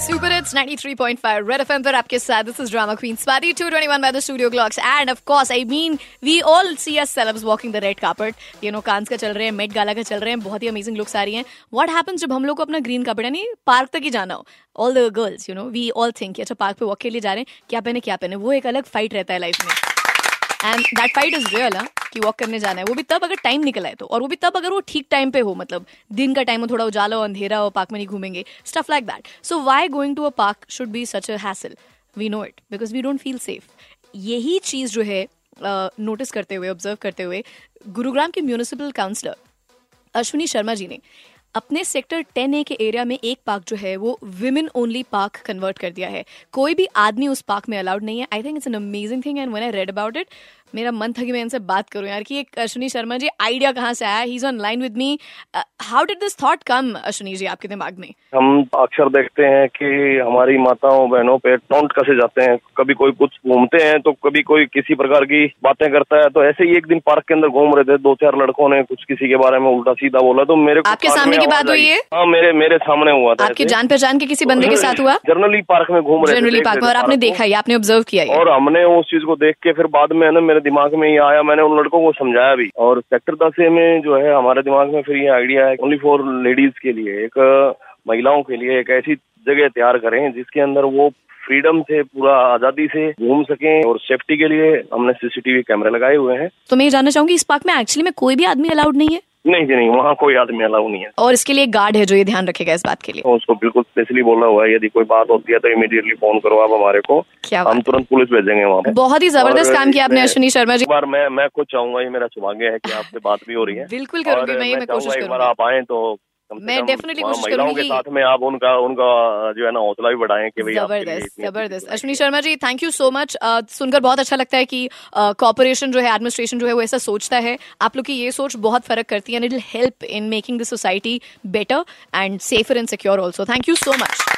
Super it's 93.5 red FM पर आपके साथ। This is drama queen Swati 221 by the studio clocks and of course I mean we all see us celebs walking the red carpet you know Cannes का चल रहे हैं Met Gala का चल रहे हैं बहुत ही अमेजिंग लुक्स आ रही हैं। व्हाट हैपेंस जब हम लोग को अपना ग्रीन कार्पेट यानी पार्क तक ही जाना हो? All the girls you know we all think अच्छा पार्क पे वॉक के लिए जा रहे हैं, क्या पहने क्या पहने? वो एक अलग फाइट रहता है लाइफ में। And that fight is real कि वॉक करने जाना है। वो भी तब अगर टाइम निकला है तो। और वो भी तब अगर वो ठीक टाइम पे हो मतलब दिन का टाइम हो, थोड़ा उजाला हो, अंधेरा हो पार्क में नहीं घूमेंगे stuff like that so why going to a park should be such a hassle we know it because we don't feel safe यही चीज़ जो है नोटिस करते हुए ऑब्ज़र्व करते हुए, गुरुग्राम के म्यूनिसिपल काउंसलर अश्विनी शर्मा जी ने अपने सेक्टर टेन ए के एरिया में एक पार्क जो है, वो विमेन ओनली पार्क कन्वर्ट कर दिया है। कोई भी आदमी उस पार्क में अलाउड नहीं है। I think it's an amazing thing and one I read about it मेरा मन था कि मैं इनसे बात करूँ यार कि एक अश्विनी शर्मा जी आइडिया कहाँ से आया? He is on line with me how did this thought come Ashwini ji आपके दिमाग में? हम अक्सर देखते हैं कि हमारी माताओं बहनों पे टोंट कसे जाते हैं। कभी कोई कुछ घूमते हैं तो कभी कोई किसी प्रकार की बातें करता है तो ऐसे ही एक दिन पार्क के अंदर घूम रहे थे दो चार लड़कों ने कुछ किसी के बारे में उल्टा सीधा बोला तो मेरे आपके सामने की बात हुई है हाँ मेरे मेरे सामने हुआ था आपके जान पहचान के किसी बंदे के साथ हुआ? जनरली पार्क में घूम रहे जनरली पार्क में और आपने देखा ही आपने ऑब्ज़र्व किया और हमने उस चीज़ को देख के फिर बाद में ना मेरे दिमाग में ये आया, मैंने उन लड़कों को समझाया भी। और सेक्टर दस में जो है, हमारे दिमाग में फिर ये आइडिया है ओनली फॉर लेडीज़ के लिए, एक महिलाओं के लिए एक ऐसी जगह तैयार करें, जिसके अंदर वो फ्रीडम से, पूरा आज़ादी से घूम सके और सेफ्टी के लिए हमने सीसीटीवी कैमरे लगाए हुए हैं। तो मैं ये जानना चाहूँगी, इस पार्क में एक्चुअली में कोई भी आदमी अलाउड नहीं है? नहीं जी नहीं वहाँ कोई आदमी अलाउ नहीं है। और इसके लिए गार्ड है जो ये ध्यान रखेगा इस बात के लिए। उसको बिल्कुल स्पेशली बोला हुआ है यदि कोई बात होती है तो इमीडिएटली फ़ोन करो आप हमारे को। क्या हम तुरंत पुलिस भेजेंगे वहाँ पे। बहुत ही ज़बरदस्त काम किया आपने अश्विनी शर्मा जी। बार मैं मैं खुद चाहूँगा ये मेरा सौभाग्य है की आपसे बात भी हो रही है। बिल्कुल करूँगी मैं ये कोशिश करूँगी। आप आए तो मैं डेफिनेटली कोशिश करूँगी के साथ में आप उनका उनका जो है ना हौसला भी बढ़ाएँ कि भाई ज़बरदस्त ज़बरदस्त। Ashwini Sharma ji thank you so much सुनकर बहुत अच्छा लगता है कि कॉपोरेशन जो है एडमिनिस्ट्रेशन जो है वो ऐसा सोचता है। आप लोग की ये सोच बहुत फ़र्क करती है and it help in making the society better and safer and secure also thank you so much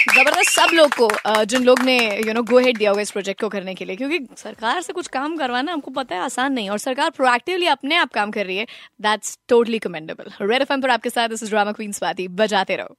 ज़बरदस्त सब लोग को जिन लोग ने यू नो गो हेड दिया होगा इस प्रोजेक्ट को करने के लिए, क्योंकि सरकार से कुछ काम करवाना हमको पता है आसान नहीं और सरकार प्रोएक्टिवली अपने आप काम कर रही है। That's totally commendable red F पर आपके साथ this is drama queen Swati बजाते रहो।